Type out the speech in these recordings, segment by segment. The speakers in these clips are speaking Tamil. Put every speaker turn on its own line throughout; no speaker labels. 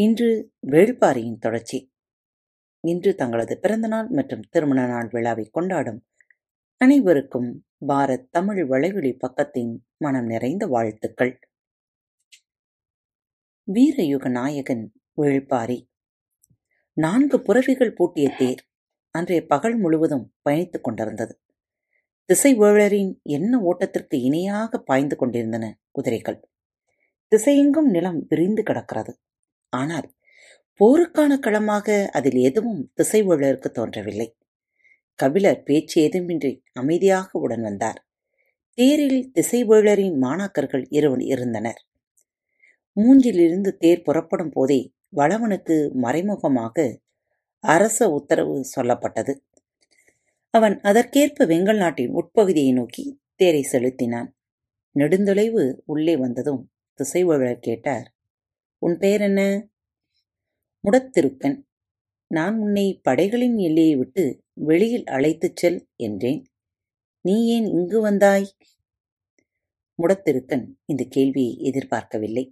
இன்று வேள்பாரியின் தொடர்ச்சி. இன்று தங்களது பிறந்தநாள் மற்றும் திருமண நாள் விழாவை கொண்டாடும் அனைவருக்கும் பாரத் தமிழ் வளைவெளி பக்கத்தின் மனம் நிறைந்த வாழ்த்துக்கள். வீரயுக நாயகன் வேள்பாரி. நான்கு புறவிகள் பூட்டிய தேர் அன்றைய பகல் முழுவதும் பயணித்துக் கொண்டிருந்தது. திசைவேழரின் என்ன ஓட்டத்திற்கு இணையாக பாய்ந்து கொண்டிருந்தன குதிரைகள். திசையெங்கும் நிலம் விரிந்து கிடக்கிறது. ஆனால் போருக்கான களமாக அதில் எதுவும் திசைவேழருக்கு தோன்றவில்லை. கபிலர் பேச்சு ஏதுமின்றி அமைதியாக உடன் வந்தார். தேரில் திசைவேளரின் மாணாக்கர்கள் இருவர் இருந்தனர். மூஞ்சிலிருந்து தேர் புறப்படும் போதே வளவனுக்கு மறைமுகமாக அரச உத்தரவு சொல்லப்பட்டது. அவன் அதற்கேற்ப வெங்கல் நாட்டின் உட்பகுதியை நோக்கி தேரை செலுத்தினான். நெடுந்தொலைவு உள்ளே வந்ததும் திசைவேளர் கேட்டார் உன் பெயர் என்ன? முடத்திருக்கன். நான் உன்னை படைகளின் எல்லையை விட்டு வெளியில் அழைத்துச் செல் என்றேன். நீ ஏன் இங்கு வந்தாய்? முடத்திருக்கன் இந்த கேள்வியை எதிர்பார்க்கவில்லை.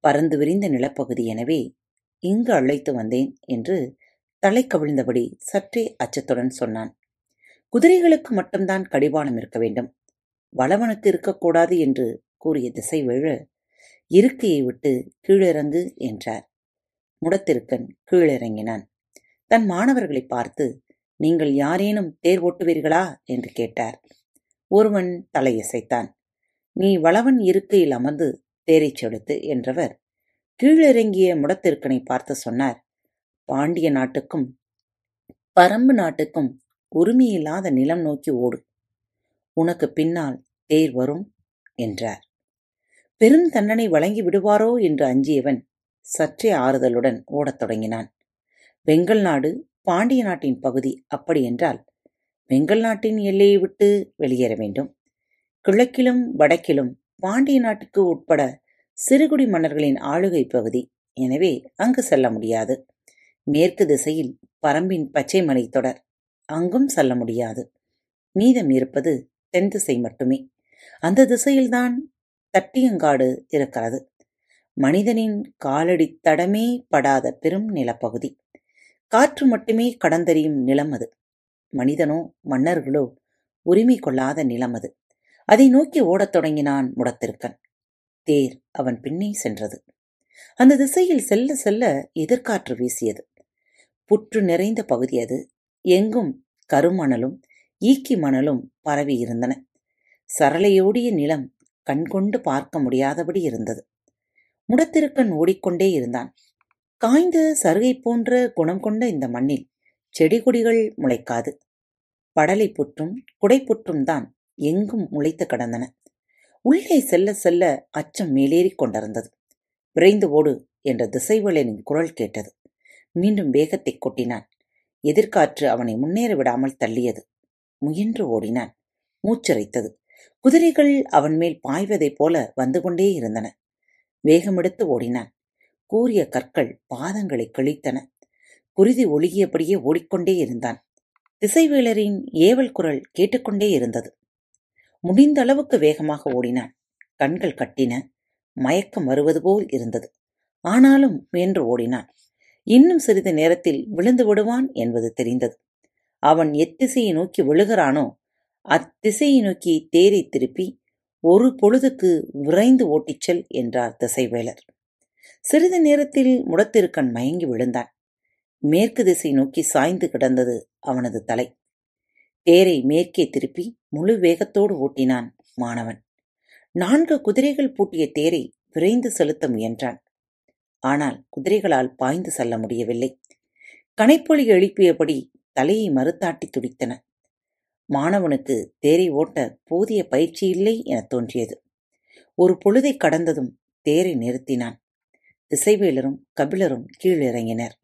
பறந்து விரிந்த நிலப்பகுதி எனவே இங்கு அழைத்து வந்தேன் என்று தலை கவிழ்ந்தபடி சற்றே அச்சத்துடன் சொன்னான். குதிரைகளுக்கு மட்டும்தான் கடிவாளம் இருக்க வேண்டும். வளவனுக்கு இருக்கக்கூடாது என்று கூறிய திசைவேழு இருக்கையை விட்டு கீழிறங்கு என்றார். முடத்திருக்கன் கீழிறங்கினான். தன் மாணவர்களை பார்த்து நீங்கள் யாரேனும் தேர் ஓட்டுவீர்களா? என்று கேட்டார். ஒருவன் தலையசைத்தான். நீ வளவன் இருக்கையில் அமர்ந்து தேரைச் செலுத்து என்றவர் கீழிறங்கிய முடத்திருக்கனை பார்த்து சொன்னார். பாண்டிய நாட்டுக்கும் பரம்பு நாட்டுக்கும் உரிமையில்லாத நிலம் நோக்கி ஓடு. உனக்கு பின்னால் தேர் வரும் என்றார். பெரும் தண்டனை வழங்கி விடுவாரோ என்று அஞ்சியவன் சற்றே ஆறுதலுடன் ஓடத் தொடங்கினான். வெங்கல் நாடு பாண்டிய நாட்டின் பகுதி அப்படி என்றால் வெங்கல் நாட்டின் எல்லையை விட்டு வெளியேற வேண்டும். கிழக்கிலும் வடக்கிலும் பாண்டிய நாட்டுக்கு உட்பட சிறுகுடி மன்னர்களின் ஆளுகை பகுதி. எனவே அங்கு செல்ல முடியாது. மேற்கு திசையில் பரம்பின் பச்சை மலை தொடர். அங்கும் செல்ல முடியாது. மீதம் இருப்பது தென் திசை மட்டுமே. அந்த திசையில்தான் தட்டியங்காடு இருக்கிறது மனிதனின் காலடி தடமே படாத பெரும் நிலப்பகுதி. காற்று மட்டுமே கடந்தறியும் நிலம் அது. மனிதனோ மன்னர்களோ உரிமை கொள்ளாத நிலம் அது. அதை நோக்கி ஓடத் தொடங்கினான் முடத்திருக்கன். தேர் அவன் பின்னே சென்றது. அந்த திசையில் செல்ல செல்ல எதிர்காற்று வீசியது. புற்று நிறைந்த பகுதி அது. எங்கும் கருமணலும் ஈக்கி மணலும் பரவி இருந்தன சரளையோடிய நிலம் கண்கொண்டு பார்க்க முடியாதபடி இருந்தது. முடத்திருக்கன் ஓடிக்கொண்டே இருந்தான். காய்ந்த சருகை போன்ற குணம் கொண்ட இந்த மண்ணில் செடி கொடிகள் முளைக்காது. படலை புற்றும் குடைப்புற்றும் தான் எங்கும் முளைத்து கடந்தன. உள்ளே செல்ல செல்ல அச்சம் மேலேறிக் கொண்டிருந்தது. விரைந்து ஓடு என்ற திசைவளனின் குரல் கேட்டது. மீண்டும் வேகத்தை கொட்டினான். எதிர்காற்று அவனை முன்னேற விடாமல் தள்ளியது. முயன்று ஓடினான். மூச்சரைத்தது. குதிரைகள் அவன் மேல் பாய்வதைப் போல வந்து கொண்டே இருந்தன. வேகமெடுத்து ஓடினான் கூறிய கற்கள் பாதங்களை கிழித்தன. குருதி ஒழுகியபடியே ஓடிக்கொண்டே இருந்தான். திசைவேலரின் ஏவல் குரல் கேட்டுக்கொண்டே இருந்தது. முடிந்த அளவுக்கு வேகமாக ஓடினான். கண்கள் கட்டின. மயக்கம் வருவது போல் இருந்தது. ஆனாலும் முயன்று ஓடினான். இன்னும் சிறிது நேரத்தில் விழுந்து விடுவான் என்பது தெரிந்தது. அவன் எத்திசையை நோக்கி விழுகிறானோ அத்திசையை நோக்கி தேரை திருப்பி ஒரு பொழுதுக்கு விரைந்து ஓட்டிச் செல் என்றார் திசைவேலர். சிறிது நேரத்தில் முடத்திருக்கன் மயங்கி விழுந்தான். மேற்கு திசை நோக்கி சாய்ந்து கிடந்தது அவனது தலை. தேரை மேற்கே திருப்பி முழு வேகத்தோடு ஓட்டினான் மாணவன். நான்கு குதிரைகள் பூட்டிய தேரை விரைந்து செலுத்த முயன்றான். ஆனால் குதிரைகளால் பாய்ந்து செல்ல முடியவில்லை. கனைப்பொழி எழுப்பியபடி தலையை மறுத்தாட்டி துடித்தன. மாணவனுக்கு தேரை ஓட்ட போதிய பயிற்சி இல்லை எனத் தோன்றியது. ஒரு பொழுதை கடந்ததும் தேரை நிறுத்தினான். திசைவேலரும் கபிலரும் கீழிறங்கினர்.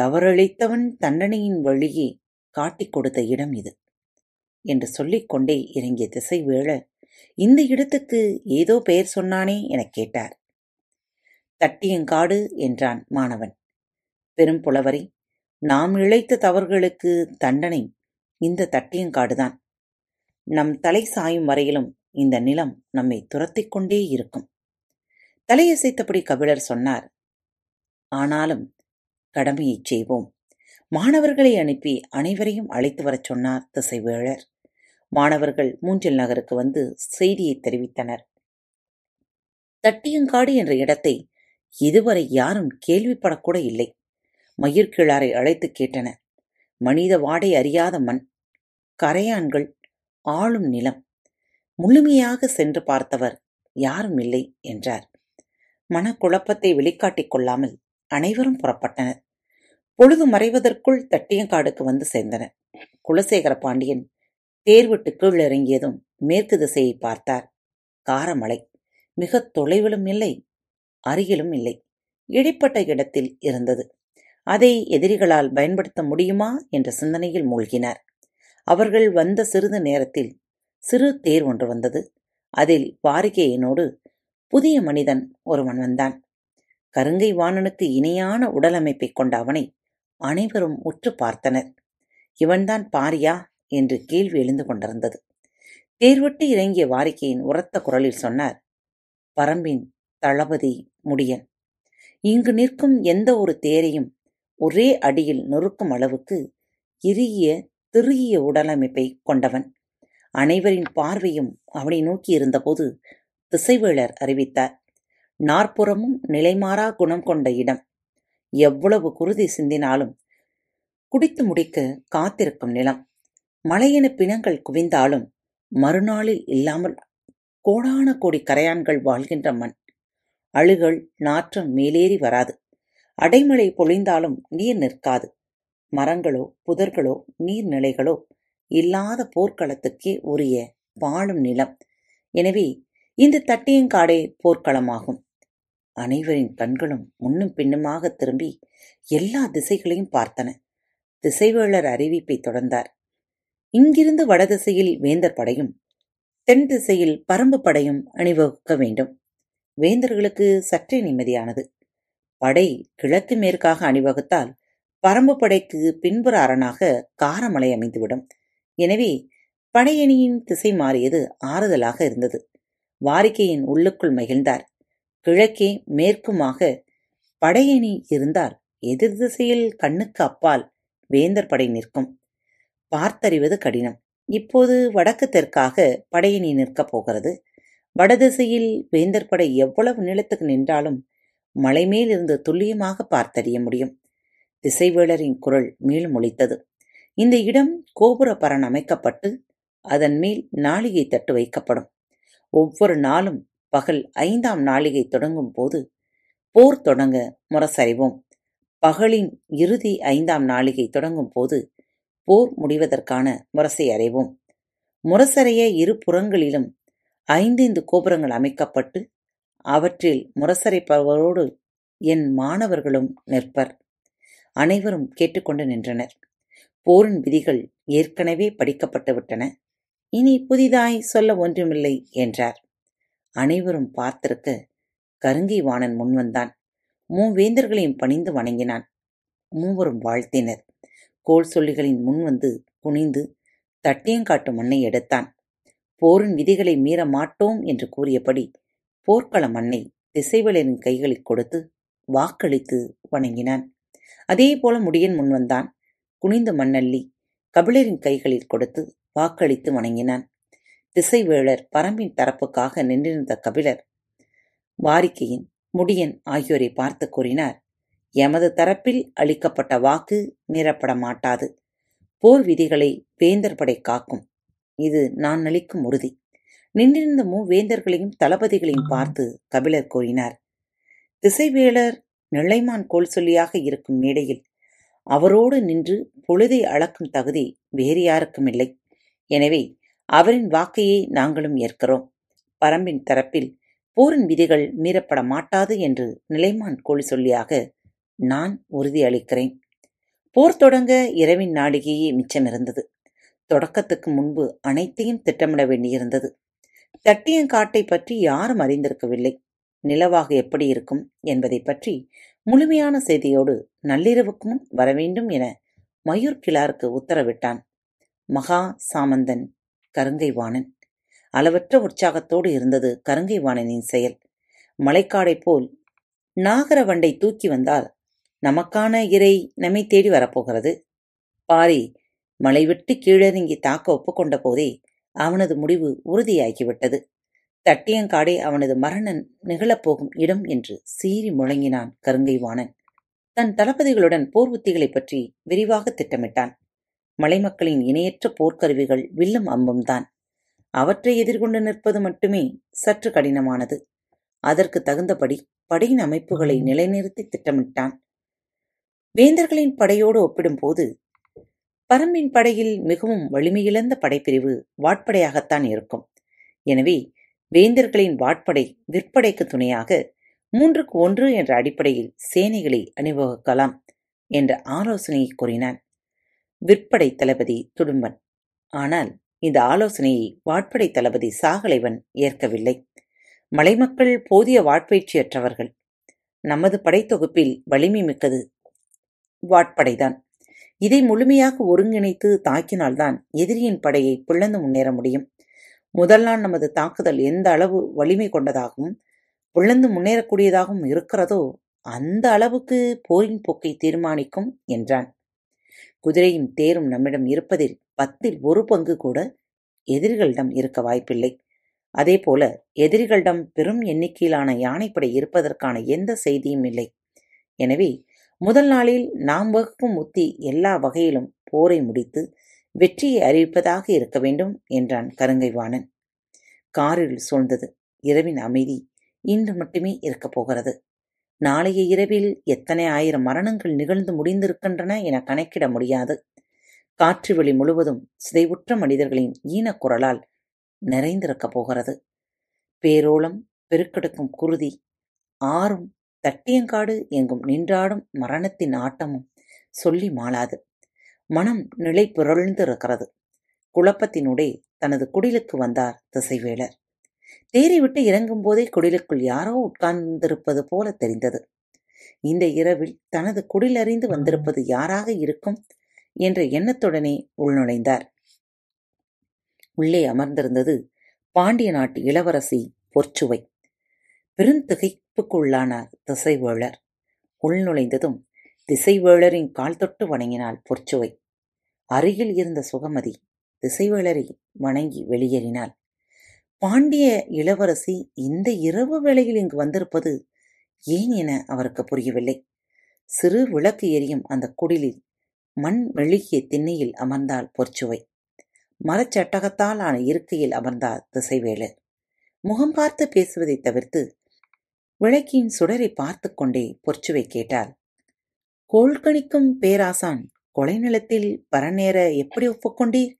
தவறளித்தவன் தண்டனையின் வழியே காட்டிக் கொடுத்த இடம் இது என்று சொல்லிக்கொண்டே இறங்கிய திசைவேளர் இந்த இடத்துக்கு ஏதோ பெயர் சொன்னானே எனக் கேட்டார். தட்டியங்காடு என்றான் மாணவன். பெரும் புலவரை நாம் இழைத்த தவறுகளுக்கு தண்டனை இந்த தட்டியங்காடுதான் நம் தலை சாயும் வரையிலும் இந்த நிலம் நம்மை துரத்திக் கொண்டே இருக்கும். தலையசைத்தபடி கபிலர் சொன்னார் ஆனாலும் கடமையைச் செய்வோம். மாணவர்களை அனுப்பி அனைவரையும் அழைத்து வரச் சொன்னார் திசைவேழர். மாணவர்கள் மூஞ்சில் நகருக்கு வந்து செய்தியை தெரிவித்தனர். தட்டியங்காடு என்ற இடத்தை இதுவரை யாரும் கேள்விப்படக்கூட இல்லை. மயிர்கிழாரை அழைத்து கேட்டனர். மனித வாடை அறியாத மண் கரையான்கள் ஆளும் நிலம் முழுமையாக சென்று பார்த்தவர் யாரும் இல்லை என்றார். மனக்குழப்பத்தை வெளிக்காட்டிக் கொள்ளாமல் அனைவரும் புறப்பட்டனர். பொழுது மறைவதற்குள் தட்டியங்காடுக்கு வந்து சேர்ந்தனர். குலசேகர பாண்டியன் தேர்விட்டு கீழ் இறங்கியதும் மேற்கு திசையை பார்த்தார். காரமலை மிக தொலைவிலும் இல்லை அருகிலும் இல்லை இடைப்பட்ட இடத்தில் இருந்தது. அதை எதிரிகளால் பயன்படுத்த முடியுமா என்ற சிந்தனையில் மூழ்கினார். அவர்கள் வந்த சிறிது நேரத்தில் சிறு தேர் ஒன்று வந்தது. அதில் வாரிகையினோடு புதிய மனிதன் ஒருவன் வந்தான். கருங்கை வாணனுக்கு இணையான உடலமைப்பைக் கொண்ட அவனை அனைவரும் உற்று பார்த்தனர். இவன்தான் பாரியா? என்று கேள்வி எழுந்து கொண்டிருந்தது. தேர்வட்டு இறங்கிய வாரிக்கையின் உரத்த குரலில் சொன்னார் பரம்பின் தளபதி முடியன். இங்கு நிற்கும் எந்த ஒரு தேரையும் ஒரே அடியில் நொறுக்கும் அளவுக்கு இறுகிய திருகிய உடலமைப்பை கொண்டவன். அனைவரின் பார்வையும் அவனை நோக்கி இருந்தபோது திசைவேளர் அறிவித்தார் நாற்புறமும் நிலைமாறா குணம் கொண்ட இடம். எவ்வளவு குருதி சிந்தினாலும் குடித்து முடிக்க காத்திருக்கும் நிலம். மலையென பிணங்கள் குவிந்தாலும் மறுநாளில் இல்லாமல் கோடான கோடி கரையான்கள் வாழ்கின்ற மண். அழுகள் நாற்றம் மேலேறி வராது. அடைமழை பொழிந்தாலும் நீர் நிற்காது. மரங்களோ புதர்களோ நீர்நிலைகளோ இல்லாத போர்க்களத்துக்கே உரிய வாழும் நிலம். எனவே இந்த தட்டியங்காடே போர்க்களமாகும். அனைவரின் கண்களும் முன்னும் பின்னுமாக திரும்பி எல்லா திசைகளையும் பார்த்தன. திசைவேளர் அறிவிப்பை தொடர்ந்தார். இங்கிருந்து வடதிசையில் வேந்தர் படையும் தென் திசையில் பரம்பு படையும் அணிவகுக்க வேண்டும். வேந்தர்களுக்கு சற்றே நிம்மதியானது. படை கிழக்கு மேற்காக அணிவகுத்தால் பரம்பு படைக்கு பின்புற அரணாக காரமலை அமைந்துவிடும். எனவே படையணியின் திசை மாறியது ஆறுதலாக இருந்தது. வாரிக்கையின் உள்ளுக்குள் மகிழ்ந்தார். கிழக்கே மேற்குமாக படையணி இருந்தால் எதிர் திசையில் கண்ணுக்கு அப்பால் வேந்தர் படை நிற்கும். பார்த்தறிவது கடினம். இப்போது வடக்கு தெற்காக படையணி நிற்கப் போகிறது. வடதிசையில் வேந்தர் படை எவ்வளவு நிலத்துக்கு நின்றாலும் மலை மேலிருந்து துல்லியமாக பார்த்தறிய முடியும். திசைவேளரின் குரல் மீள் ஒழித்தது இந்த இடம் கோபுர பரன் அமைக்கப்பட்டு அதன் மேல் நாளிகை தட்டு வைக்கப்படும். ஒவ்வொரு நாளும் பகல் ஐந்தாம் நாளிகை தொடங்கும் போது போர் தொடங்க முரசறிவோம். பகலின் இறுதி ஐந்தாம் நாளிகை தொடங்கும் போது போர் முடிவதற்கான முரசை அறைவோம் முரசறைய இரு புறங்களிலும் ஐந்தைந்து கோபுரங்கள் அமைக்கப்பட்டு அவற்றில் முரசரைப்பவரோடு என் மாணவர்களும் நிற்பர். அனைவரும் கேட்டுக்கொண்டு நின்றனர். போரின் விதிகள் ஏற்கனவே படிக்கப்பட்டுவிட்டன இனி புதிதாய் சொல்ல ஒன்றுமில்லை என்றார். அனைவரும் பார்த்திருக்க கருங்கை வாணன் முன்வந்தான் மூவேந்தர்களையும் பணிந்து வணங்கினான். மூவரும் வாழ்த்தினர். கோல் சொல்லிகளின் முன் வந்து குனிந்து தட்டியங்காட்டு மண்ணை எடுத்தான். போரின் விதிகளை மீற மாட்டோம் என்று கூறியபடி போர்க்கள மண்ணை திசைவலரின் கைகளில் கொடுத்து வாக்களித்து வணங்கினான். அதே போல முடியன் முன்வந்தான் குனிந்த மண்ணள்ளி கபிலரின் கைகளில் கொடுத்து வாக்களித்து வணங்கினான். திசைவேளர் பரம்பின் தரப்புக்காக நின்றிருந்த கபிலர் வாரிக்கையின் முடியன் ஆகியோரை பார்த்து கூறினார் எமது தரப்பில் அளிக்கப்பட்ட வாக்கு மீறப்பட மாட்டாது போர் விதிகளை வேந்தர் படை காக்கும். இது நான் அளிக்கும் உறுதி. நின்றிருந்த மூ வேந்தர்களையும் தளபதிகளையும் பார்த்து கபிலர் கூறினார் திசைவேளர் நிலைமான் கோல் சொல்லியாக இருக்கும் மேடையில் அவரோடு நின்று பொழுதை அளக்கும் தகுதி வேறு யாருக்கும் இல்லை. எனவே அவரின் வாக்கையை நாங்களும் ஏற்கிறோம். பரம்பின் தரப்பில் போரின் விதிகள் மீறப்பட மாட்டாது என்று நிலைமான் கோழி சொல்லியாக நான் உறுதி அளிக்கிறேன். போர் தொடங்க இரவின் நாளிகையே மிச்சமிருந்தது. தொடக்கத்துக்கு முன்பு அனைத்தையும் திட்டமிட வேண்டியிருந்தது. தட்டியங்காட்டை பற்றி யாரும் அறிந்திருக்கவில்லை. நிலவாக எப்படி இருக்கும் என்பதை பற்றி முழுமையான செய்தியோடு நள்ளிரவுக்கும் வரவேண்டும் என மயூர் கிளாருக்கு உத்தரவிட்டான். மகா சாமந்தன் கருங்கைவாணன். அளவற்ற உற்சாகத்தோடு இருந்தது கருங்கைவாணனின் செயல். மலைக்காடைப் போல் நாகர வண்டை தூக்கி வந்தால் நமக்கான இறை நம்மை தேடி வரப்போகிறது. பாரி மலை விட்டு கீழிறங்கி தாக்க ஒப்புக்கொண்ட போதே அவனது முடிவு உறுதியாகிவிட்டது. தட்டியங்காடே அவனது மரணன் நிகழப்போகும் இடம் என்று சீறி முழங்கினான் கருங்கைவாணன். தன் தளபதிகளுடன் போர் உத்திகளைப் பற்றி விரிவாக திட்டமிட்டான். மலைமக்களின் இணையற்ற போர்க்கருவிகள் வில்லும் அம்பும் தான் அவற்றை எதிர்கொண்டு நிற்பது மட்டுமே சற்று கடினமானது. அதற்கு தகுந்தபடி படையின் அமைப்புகளை நிலைநிறுத்தி திட்டமிட்டான். வேந்தர்களின் படையோடு ஒப்பிடும்போது பரம்பின் படையில் மிகவும் வலிமையிழந்த படைப்பிரிவு வாட்படையாகத்தான் இருக்கும். எனவே வேந்தர்களின் வாட்படை விற்படைக்கு துணையாக மூன்றுக்கு ஒன்று என்ற அடிப்படையில் சேனைகளை அணிவகுக்கலாம் என்ற ஆலோசனையை கூறினான். விற்படை தளபதி துடும்பன். ஆனால் இந்த ஆலோசனையை வாட்படை தளபதி சாகலைவன் ஏற்கவில்லை. மலைமக்கள் போதிய வாட்பயிற்சியற்றவர்கள். நமது படைத்தொகுப்பில் வலிமை மிக்கது வாட்படைதான். இதை முழுமையாக ஒருங்கிணைத்து தாக்கினால்தான் எதிரியின் படையை பிளந்து முன்னேற முடியும். முதல் நாள் நமது தாக்குதல் எந்த அளவு வலிமை கொண்டதாகவும் பிளந்து முன்னேறக்கூடியதாகவும் இருக்கிறதோ அந்த அளவுக்கு போரின் போக்கை தீர்மானிக்கும் என்றான். குதிரையும் தேரும் நம்மிடம் இருப்பதில் பத்தில் ஒரு பங்கு கூட எதிரிகளிடம் இருக்க வாய்ப்பில்லை. அதேபோல எதிரிகளிடம் பெரும் எண்ணிக்கையிலான யானைப்படை இருப்பதற்கான எந்த செய்தியும் இல்லை. எனவே முதல் நாளில் நாம் வகுக்கும் உத்தி எல்லா வகையிலும் போரை முடித்து வெற்றியை அறிவிப்பதாக இருக்க வேண்டும் என்றான் கருங்கைவாணன். காரில் சூழ்ந்தது. இரவின் அமைதி இன்று மட்டுமே இருக்கப் போகிறது. நாளைய இரவில் எத்தனை ஆயிரம் மரணங்கள் நிகழ்ந்து முடிந்திருக்கின்றன என கணக்கிட முடியாது. காற்று வெளி முழுவதும் சிதைவுற்ற மனிதர்களின் ஈனக்குரலால் நிறைந்திருக்கப் போகிறது. பேரோளம் பெருக்கெடுக்கும் குருதி ஆறும் தட்டியங்காடு எங்கும் நின்றாடும் மரணத்தின் ஆட்டமும் சொல்லி மாளாது. மனம் நிலை புரழ்ந்திருக்கிறது. குழப்பத்தினுடைய குழப்பத்தினுடே தனது குடிலுக்கு வந்தார் திசைவேலர். தேரை விட்டு இறங்கும் போதே குடிலுக்குள் யாரோ உட்கார்ந்திருப்பது போல தெரிந்தது. இந்த இரவில் தனது குடிலறிந்து வந்திருப்பது யாராக இருக்கும் என்ற எண்ணத்துடனே உள்நுழைந்தார். உள்ளே அமர்ந்திருந்தது பாண்டிய நாட்டு இளவரசி பொற்சுவை. பெருந்திகைப்புக்குள்ளானார் திசைவேளர். உள்நுழைந்ததும் திசைவேளரின் கால் தொட்டு வணங்கினாள் பொற்சுவை. அருகில் இருந்த சுகமதி திசைவேளரை வணங்கி வெளியேறினாள். பாண்டிய இளவரசி இந்த இரவு வேளையில் இங்கு வந்திருப்பது ஏன் என அவருக்கு புரியவில்லை. சிறு விளக்கு எரியும் அந்த குடிலில் மண் மெழுகிய திண்ணையில் அமர்ந்தாள் பொற்சுவை. மரச்சட்டகத்தால் ஆன இருக்கையில் அமர்ந்தார் திசைவேளர். முகம் பார்த்து பேசுவதை தவிர்த்து விளக்கின் சுடரை பார்த்து கொண்டே பொற்சுவை கேட்டாள். கோள்கணிக்கும் பேராசான் கொலை நிலத்தில் பரநேர எப்படி ஒப்புக்கொண்டீர்?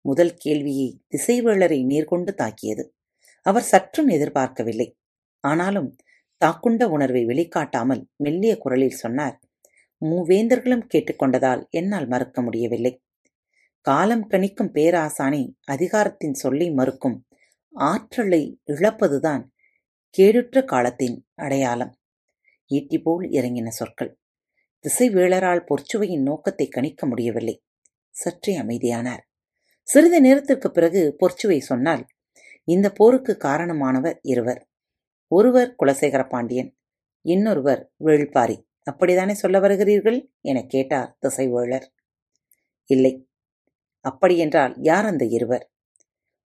முதல் கேள்வியை திசைவேளரை நேர்கொண்டு தாக்கியது. அவர் சற்றும் எதிர்பார்க்கவில்லை. ஆனாலும் தாக்குண்ட உணர்வை வெளிக்காட்டாமல் மெல்லிய குரலில் சொன்னார். மூவேந்தர்களும் கேட்டுக்கொண்டதால் என்னால் மறுக்க முடியவில்லை. காலம் கணிக்கும் பேராசானை அதிகாரத்தின் சொல்லை மறுக்கும் ஆற்றலை இழப்பதுதான் கேடுற்ற காலத்தின் அடையாளம். ஈட்டி போல் இறங்கின சொற்கள். திசைவேளரால் பொற்சுவையின் நோக்கத்தை கணிக்க முடியவில்லை. சற்றே அமைதியானார். சிறிது நேரத்திற்கு பிறகு பொற்சுவை சொன்னால் இந்த போருக்கு காரணமானவர் இருவர். ஒருவர் குலசேகர பாண்டியன் இன்னொருவர் வேள்பாரி. அப்படித்தானே சொல்ல வருகிறீர்கள்? என கேட்டார் திசைவேளர். இல்லை. அப்படியென்றால் யார் அந்த இருவர்?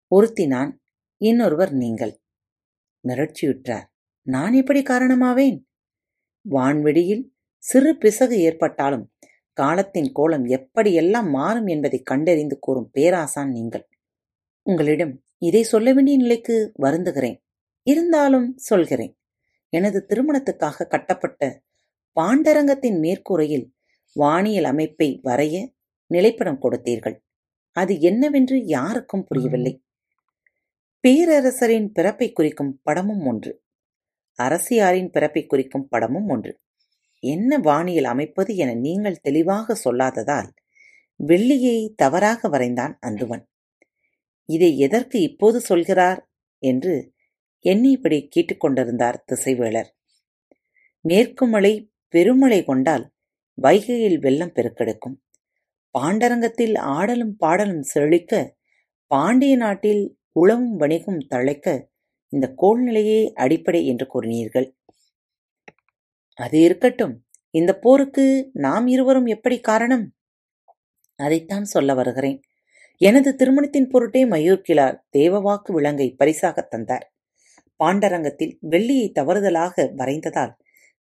ஒருத்தி நான் இன்னொருவர் நீங்கள். மிரட்சியுற்றார். நான் எப்படி காரணமாவேன்? வான்வெடியில் சிறு பிசகு ஏற்பட்டாலும் காலத்தின் கோலம் எப்படியெல்லாம் மாறும் என்பதை கண்டறிந்து கூறும் பேராசான் நீங்கள். உங்களிடம் இதை சொல்ல வேண்டிய நிலைக்கு வருந்துகிறேன். இருந்தாலும் சொல்கிறேன். எனது திருமணத்துக்காக கட்டப்பட்ட பாண்டரங்கத்தின் மேற்கூரையில் வானியல் அமைப்பை வரைய நிலைப்படம் கொடுத்தீர்கள். அது என்னவென்று யாருக்கும் புரியவில்லை. பேரரசரின் பிறப்பை குறிக்கும் படமும் ஒன்று. அரசியாரின் பிறப்பை குறிக்கும் படமும் ஒன்று. என்ன வானியல் அமைப்பது என நீங்கள் தெளிவாக சொல்லாததால் வெள்ளியை தவறாக வரைந்தான் அந்துவன். இதை எதற்கு இப்போது சொல்கிறார்? என்று எண்ணியபடி கேட்டுக்கொண்டிருந்தார் திசைவேளர். மேற்கு மலை பெருமழை கொண்டால் வைகையில் வெள்ளம் பெருக்கெடுக்கும். பாண்டரங்கத்தில் ஆடலும் பாடலும் செழிக்க பாண்டிய நாட்டில் உளவும் வணிகம் தழைக்க இந்த கோல்நிலையே அடிப்படை என்று கூறினீர்கள். அது இருக்கட்டும். இந்த போருக்கு நாம் இருவரும் எப்படி காரணம்? அதைத்தான் சொல்ல வருகிறேன். எனது திருமணத்தின் பொருட்டே மயூர்கிழார் தேவவாக்கு விலங்கை பரிசாக தந்தார். பாண்டரங்கத்தில் வெள்ளியை தவறுதலாக வரைந்ததால்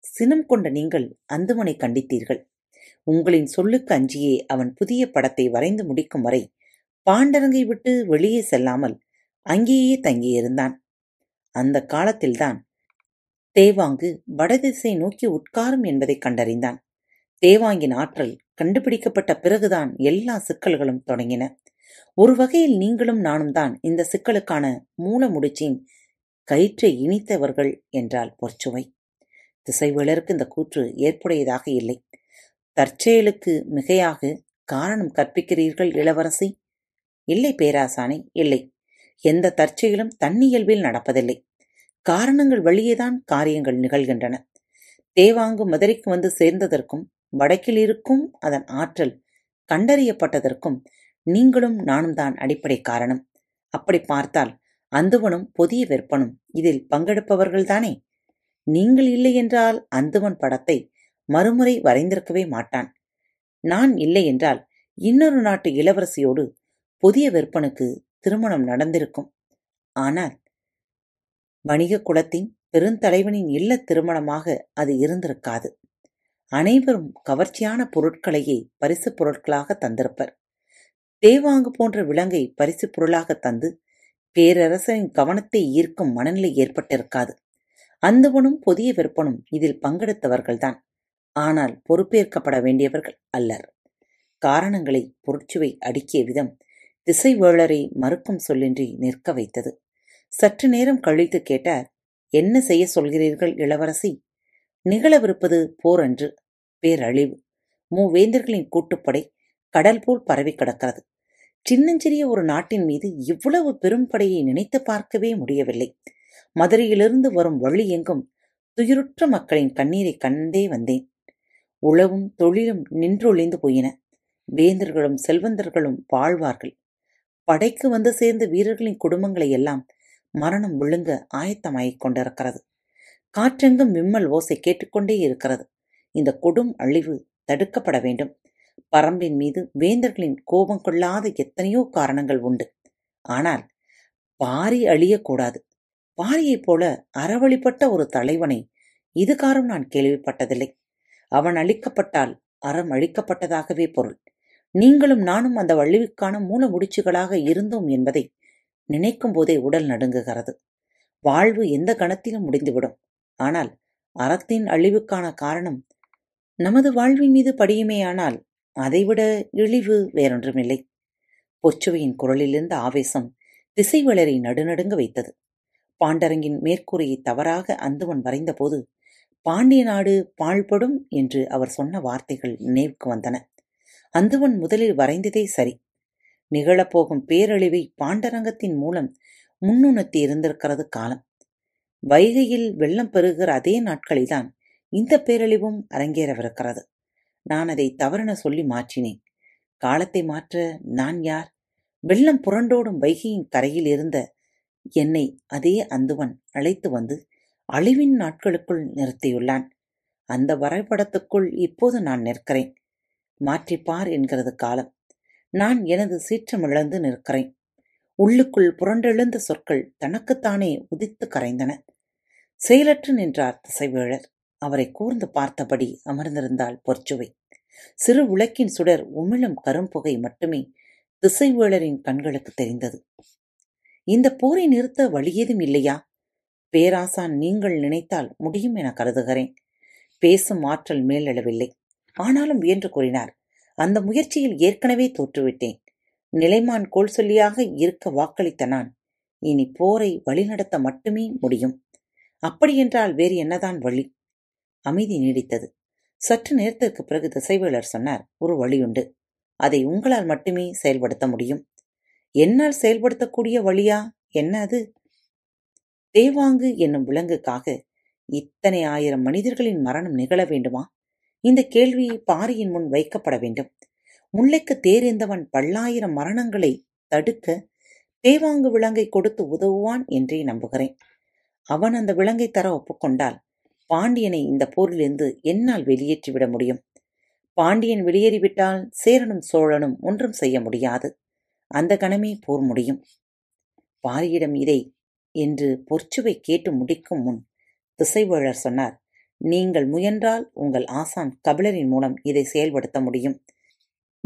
சினம் கொண்ட நீங்கள் அந்துமனை கண்டித்தீர்கள். உங்களின் சொல்லுக்கு அஞ்சியே அவன் புதிய படத்தை வரைந்து முடிக்கும் வரை பாண்டரங்கை விட்டு வெளியே செல்லாமல் அங்கேயே தங்கியிருந்தான். அந்த காலத்தில்தான் தேவாங்கு வடதிசை நோக்கி உட்காரும் என்பதை கண்டறிந்தான். தேவாங்கின் ஆற்றல் கண்டுபிடிக்கப்பட்ட பிறகுதான் எல்லா சிக்கல்களும் தொடங்கின. ஒரு வகையில் நீங்களும் நானும் தான் இந்த சிக்கலுக்கான மூல முடிச்சின் கயிற்றை இனித்தவர்கள் என்றால் பொற்சுவை திசைவேளருக்கு இந்த கூற்று ஏற்புடையதாக இல்லை. தற்செயலுக்கு மிகையாக காரணம் கற்பிக்கிறீர்கள் இளவரசி? இல்லை பேராசானை இல்லை. எந்த தற்செயலும் தன்னியல்பில் நடப்பதில்லை. காரணங்கள் வழியேதான் காரியங்கள் நிகழ்கின்றன. தேவாங்கு மதுரைக்கு வந்து சேர்ந்ததற்கும் வடக்கில் இருக்கும் அதன் ஆற்றல் கண்டறியப்பட்டதற்கும் நீங்களும் நானும் தான் அடிப்படை காரணம். அப்படி பார்த்தால் அந்துவனும் புதிய விற்பனும் இதில் பங்கெடுப்பவர்கள்தானே? நீங்கள் இல்லை என்றால் அந்துவன் படத்தை மறுமுறை வரைந்திருக்கவே மாட்டான். நான் இல்லை என்றால் இன்னொரு நாட்டு இளவரசியோடு புதிய விற்பனுக்கு திருமணம் நடந்திருக்கும். ஆனால் வணிக குலத்தின் பெருந்தலைவனின் இல்ல திருமணமாக அது இருந்திருக்காது. அனைவரும் கவர்ச்சியான பொருட்களையே பரிசு பொருட்களாக தந்திருப்பர். தேவாங்கு போன்ற விலங்கை பரிசு பொருளாக தந்து பேரரசரின் கவனத்தை ஈர்க்கும் மனநிலை ஏற்பட்டிருக்காது. அந்தவனும் புதிய விற்பனும் இதில் பங்கெடுத்தவர்கள்தான். ஆனால் பொறுப்பேற்கப்பட வேண்டியவர்கள் அல்லர். காரணங்களை பொருட்சுவை அடுக்கிய விதம் திசைவேளரை மறுக்கும் சொல்லின்றி நிற்க வைத்தது. சற்று நேரம் கழித்து கேட்டார் என்ன செய்ய சொல்கிறீர்கள் இளவரசி? நிகழவிருப்பது போர் அன்று பேரழிவு. மூவேந்தர்களின் கூட்டுப்படை கடல் போல் பரவி கிடக்கிறது. சின்னஞ்சிறிய ஒரு நாட்டின் மீது இவ்வளவு பெரும்படையை நினைத்து பார்க்கவே முடியவில்லை. மதுரையிலிருந்து வரும் வழி எங்கும் துயிருற்ற மக்களின் கண்ணீரை கண்டே வந்தேன். உழவும் தொழிலும் நின்றொழிந்து போயின. வேந்தர்களும் செல்வந்தர்களும் வாழ்வார்கள். படைக்கு வந்து சேர்ந்த வீரர்களின் குடும்பங்களை எல்லாம் மரணம் விழுங்க ஆயத்தமாகிக் கொண்டிருக்கிறது. காற்றெங்கும் விம்மல் ஓசை கேட்டுக்கொண்டே இருக்கிறது. இந்த கொடும் அழிவு தடுக்கப்பட வேண்டும். பரம்பின் மீது வேந்தர்களின் கோபம் கொள்ளாத எத்தனையோ காரணங்கள் உண்டு. ஆனால் பாரி அழியக்கூடாது. பாரியைப் போல அறவழிப்பட்ட ஒரு தலைவனை இதுகாரும் நான் கேள்விப்பட்டதில்லை. அவன் அழிக்கப்பட்டால் அறம் அழிக்கப்பட்டதாகவே பொருள். நீங்களும் நானும் அந்த வள்ளிவுக்கான மூல முடிச்சுகளாக இருந்தோம் என்பதை நினைக்கும் போதே உடல் நடுங்குகிறது. வாழ்வு எந்த கணத்திலும் முடிந்துவிடும். ஆனால் அறத்தின் அழிவுக்கான காரணம் நமது வாழ்வின் மீது படியுமேயானால் அதைவிட இழிவு வேறொன்றுமில்லை. பொச்சுவையின் குரலிலிருந்த ஆவேசம் திசை வளரை நடுநடுங்க வைத்தது. பாண்டரங்கின் மேற்கூரையை தவறாக அந்துவன் வரைந்தபோது பாண்டிய நாடு பாழ்படும் என்று அவர் சொன்ன வார்த்தைகள் நினைவுக்கு வந்தன. அந்துவன் முதலில் வரைந்ததே சரி. நிகழப்போகும் பேரழிவை பாண்டரங்கத்தின் மூலம் முன்னுணர்த்தி இருந்திருக்கிறது காலம். வைகையில் வெள்ளம் பெறுகிற அதே நாட்களில்தான் இந்த பேரழிவும் அரங்கேறவிருக்கிறது. நான் அதை தவறென சொல்லி மாற்றினேன். காலத்தை மாற்ற நான் யார்? வெள்ளம் புரண்டோடும் வைகையின் கரையில் இருந்த என்னை அதே அந்துவன் அழைத்து வந்து அழிவின் நாட்களுக்குள் நிறுத்தியுள்ளான். அந்த வரைபடத்துக்குள் இப்போது நான் நிற்கிறேன். மாற்றிப்பார் என்கிறது காலம். நான் எனது சீற்றமிழந்து நிற்கிறேன். உள்ளுக்குள் புரண்டெழுந்த சொற்கள் தனக்குத்தானே உதித்து கரைந்தன. செயலற்று நின்றார் திசைவேழர். அவரை கூர்ந்து பார்த்தபடி அமர்ந்திருந்தாள் பொற்சுவை. சிறு விளக்கின் சுடர் உமிழும் கரும்புகை மட்டுமே திசைவேளரின் கண்களுக்கு தெரிந்தது. இந்த போரை நிறுத்த வழியேதும் இல்லையா? பேராசான் நீங்கள் நினைத்தால் முடியும் என கருதுகிறேன். பேசும் ஆற்றல் மேலெழவில்லை. ஆனாலும் வியன்று கூறினார். அந்த முயற்சியில் ஏற்கனவே தோற்றுவிட்டேன். நிலைமான் கோல் சொல்லியாக இருக்க வாக்களித்த நான். இனி போரை வழிநடத்த மட்டுமே முடியும். அப்படியென்றால் வேறு என்னதான் வழி? அமைதி நீடித்தது. சற்று நேரத்திற்கு பிறகு திசைவேளர் சொன்னார் ஒரு வழியுண்டு. அதை உங்களால் மட்டுமே செயல்படுத்த முடியும். என்னால் செயல்படுத்தக்கூடிய வழியா? என்ன அது? தேவாங்கு என்னும் விலங்குக்காக இத்தனை ஆயிரம் மனிதர்களின் மரணம் நிகழ வேண்டுமா? இந்த கேள்வி பாரியின் முன் வைக்கப்பட வேண்டும். முல்லைக்கு தேர்ந்தவன் பல்லாயிரம் மரணங்களை தடுக்க தேவாங்கு விலங்கை கொடுத்து உதவுவான் என்றே நம்புகிறேன். அவன் அந்த விலங்கை தர ஒப்புக்கொண்டால் பாண்டியனை இந்த போரிலிருந்து என்னால் வெளியேற்றிவிட முடியும். பாண்டியன் வெளியேறிவிட்டால் சேரனும் சோழனும் ஒன்றும் செய்ய முடியாது. அந்த கணமே போர் முடியும். பாரியிடம் இதை என்று பொற்சுவை கேட்டு முடிக்கும் முன் திசைவேழர் சொன்னார். நீங்கள் முயன்றால் உங்கள் ஆசான் கபிலரின் மூலம் இதை செயல்படுத்த முடியும்.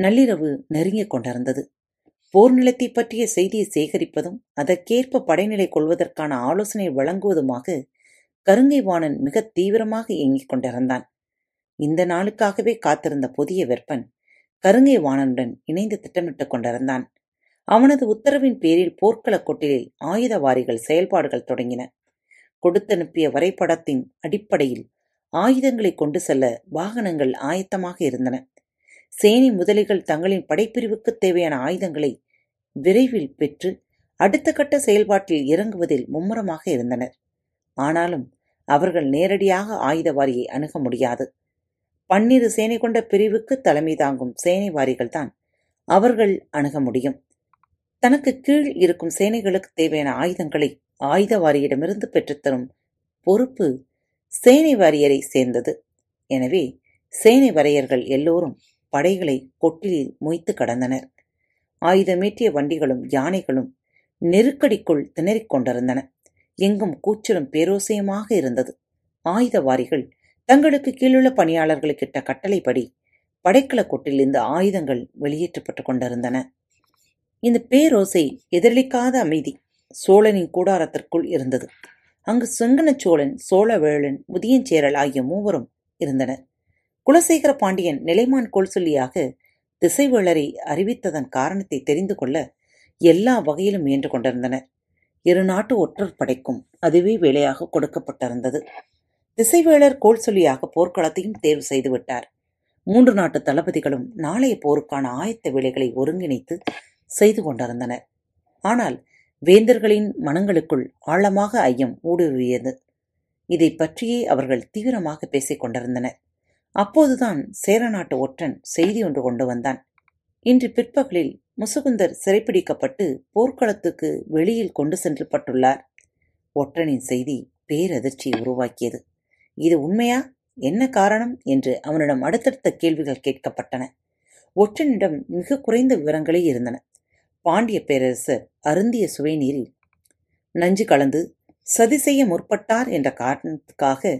நள்ளிரவு நெருங்கிக் கொண்டிருந்தது. போர் நிலத்தை பற்றிய செய்தியை சேகரிப்பதும் அதற்கேற்ப படைநிலை கொள்வதற்கான ஆலோசனை வழங்குவதுமாக கருங்கை வாணன் மிக தீவிரமாக இயங்கிக் கொண்டிருந்தான். இந்த நாளுக்காகவே காத்திருந்த புதிய வெப்பன் கருங்கை வாணனுடன் இணைந்து திட்டமிட்டுக் கொண்டிருந்தான். அவனது உத்தரவின் பேரில் போர்க்களக் கொட்டிலில் ஆயுதவாரிகள் செயல்பாடுகள் தொடங்கின. கொடுத்தனுப்பிய வரைபடத்தின் அடிப்படையில் ஆயுதங்களை கொண்டு செல்ல வாகனங்கள் ஆயத்தமாக இருந்தன. சேனை முதலிகள் தங்களின் படைப்பிரிவுக்கு தேவையான ஆயுதங்களை விரைவில் பெற்று அடுத்த கட்ட செயல்பாட்டில் இறங்குவதில் மும்முரமாக இருந்தனர். ஆனாலும் அவர்கள் நேரடியாக ஆயுதவாரியை அணுக முடியாது. பன்னிரு சேனை கொண்ட பிரிவுக்கு தலைமை தாங்கும் சேனை வாரிகள்தான் அவர்கள் அணுக முடியும். தனக்கு கீழ் இருக்கும் சேனைகளுக்கு தேவையான ஆயுதங்களை ஆயுதவாரியிடமிருந்து பெற்றுத்தரும் பொறுப்பு சேனை வாரியரை சேர்ந்தது. எனவே சேனை வரையர்கள் எல்லோரும் படைகளை கொட்டிலில் மொய்த்து கடந்தனர். ஆயுதமேற்றிய வண்டிகளும் யானைகளும் நெருக்கடிக்குள் திணறிக் கொண்டிருந்தன. எங்கும் கூச்சலும் பேரோசையுமாக இருந்தது. ஆயுதவாரிகள் தங்களுக்கு கீழுள்ள பணியாளர்களுக்கிட்ட கட்டளைப்படி படைக்கல கொட்டிலிருந்து ஆயுதங்கள் வெளியேற்றப்பட்டுக் கொண்டிருந்தன. இந்த பேரோசை எதிரொலிக்காத அமைதி சோழனின் கூடாரத்திற்குள் இருந்தது. அங்கு செங்கன சோழன் சோழவேளன் முதியஞ்சேரல் ஆகிய மூவரும் இருந்தனர். குலசேகர பாண்டியன் நிலைமான் கோல் சொல்லியாக திசைவேளரை அறிவித்ததன் காரணத்தை தெரிந்து கொள்ள எல்லா வகையிலும் முயன்று கொண்டிருந்தனர். இரு நாட்டு ஒற்றர் படைக்கும் அதுவே வேலையாக கொடுக்கப்பட்டிருந்தது. திசைவேளர் கோல் சொல்லியாக போர்க்களத்தையும் தேர்வு செய்துவிட்டார் மூன்று நாட்டு தளபதிகளும் நாளைய போருக்கான ஆயத்த வேலைகளை ஒருங்கிணைத்து செய்து கொண்டிருந்தனர். ஆனால் வேந்தர்களின் மனங்களுக்குள் ஆழமாக ஐயம் ஊடுருவியது. இதை பற்றியே அவர்கள் தீவிரமாக பேசிக் கொண்டிருந்தனர். அப்போதுதான் சேரநாட்டு ஒற்றன் செய்தி ஒன்று கொண்டு வந்தான். இன்று பிற்பகலில் முசுகுந்தர் சிறைப்பிடிக்கப்பட்டு போர்க்களத்துக்கு வெளியில் கொண்டு சென்றப்பட்டுள்ளார். ஒற்றனின் செய்தி பேரதிர்ச்சியை உருவாக்கியது. இது உண்மையா? என்ன காரணம்? என்று அவனிடம் அடுத்தடுத்த கேள்விகள் கேட்கப்பட்டன. ஒற்றனிடம் மிக குறைந்த விவரங்களே இருந்தன. பாண்டிய பேரரசர் அருந்திய சுவை நீரில் நஞ்சு கலந்து சதி செய்ய முற்பட்டார் என்ற காரணத்துக்காக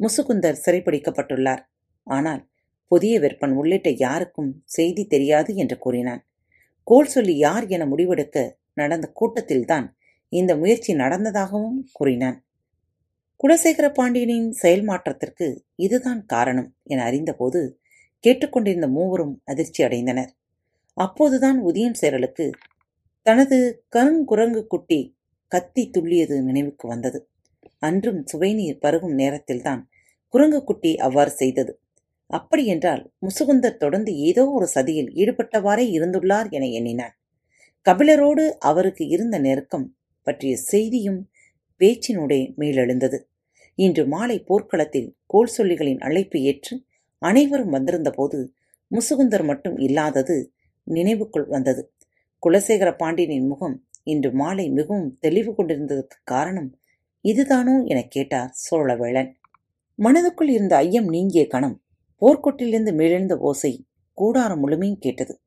முசுகுந்தர் சிறைப்பிடிக்கப்பட்டுள்ளார் ஆனால் புதிய விற்பன் உள்ளிட்ட யாருக்கும் செய்தி தெரியாது என்று கூறினான். கோல் சொல்லி யார் என முடிவெடுக்க நடந்த கூட்டத்தில்தான் இந்த முயற்சி நடந்ததாகவும் கூறினான். குலசேகர பாண்டியனின் செயல் மாற்றத்திற்கு இதுதான் காரணம் என அறிந்தபோது கேட்டுக்கொண்டிருந்த மூவரும் அதிர்ச்சி அடைந்தனர் அப்போதுதான் உதயன் சேரலுக்கு தனது கருங்குரங்கு குட்டி கத்தி துள்ளியது நினைவுக்கு வந்தது. அன்றும் சுவைநீர் பருகும் நேரத்தில்தான் குரங்கு குட்டி அவ்வாறு செய்தது. அப்படியென்றால் முசுகுந்தர் தொடர்ந்து ஏதோ ஒரு சதியில் ஈடுபட்டவாறே இருந்துள்ளார் என எண்ணினான். கபிலரோடு அவருக்கு இருந்த நெருக்கம் பற்றிய செய்தியும் பேச்சினூடே மேலெழுந்தது. இன்று மாலை போர்க்களத்தில் கோல் சொல்லிகளின் அழைப்பு ஏற்று அனைவரும் வந்திருந்த போது முசுகுந்தர் மட்டும் இல்லாதது நினைவுக்குள் வந்தது. குலசேகர பாண்டியனின் முகம் இன்று மாலை மிகவும் தெளிவு கொண்டிருந்ததற்கு காரணம் இதுதானோ எனக் கேட்டார் சோழவேளன். மனதுக்குள் இருந்த ஐயம் நீங்கிய கணம் போர்க்கொட்டிலிருந்து மேலெழுந்த ஓசை கூடாரம் முழுமையும் கேட்டது.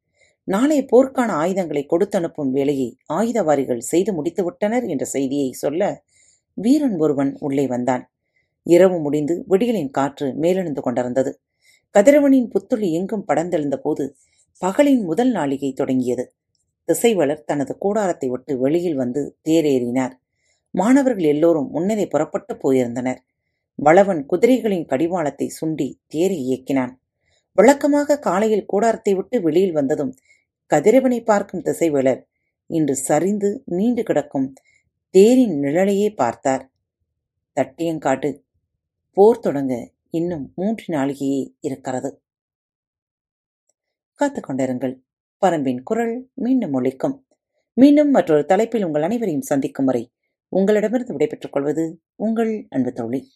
நாளைய போர்க்கான ஆயுதங்களை கொடுத்தனுப்பும் வேலையை ஆயுதவாரிகள் செய்து முடித்துவிட்டனர் என்ற செய்தியை சொல்ல வீரன் ஒருவன் உள்ளே வந்தான். இரவு முடிந்து விடியலின் காற்று மேலெழுந்து கொண்டிருந்தது. கதிரவனின் புத்துளி எங்கும் படர்ந்தெழுந்த போது பகலின் முதல் நாளிகை தொடங்கியது. திசைவளர் தனது கூடாரத்தை விட்டு வெளியில் வந்து தேரேறினார். மாணவர்கள் எல்லோரும் முன்னரே புறப்பட்டு போயிருந்தனர். வளவன் குதிரைகளின் கடிவாளத்தை சுண்டி தேரை இயக்கினான். வழக்கமாக காலையில் கூடாரத்தை விட்டு வெளியில் வந்ததும் கதிரவனை பார்க்கும் திசைவளர் இன்று சரிந்து நீண்டு கிடக்கும் தேரின் நிழலையே பார்த்தார். தட்டியங்காட்டு போர் தொடங்க இன்னும் மூன்று நாளிகையே இருக்கிறது. காத்துக் கொண்டிருங்கள். பரம்பின் குரல் மீண்டும் ஒழிக்கும் மீண்டும் மற்றொரு தலைப்பில் உங்கள் அனைவரையும் சந்திக்கும் வரை உங்களிடமிருந்து விடைபெற்றுக் கொள்வது உங்கள் அன்பு தோழி.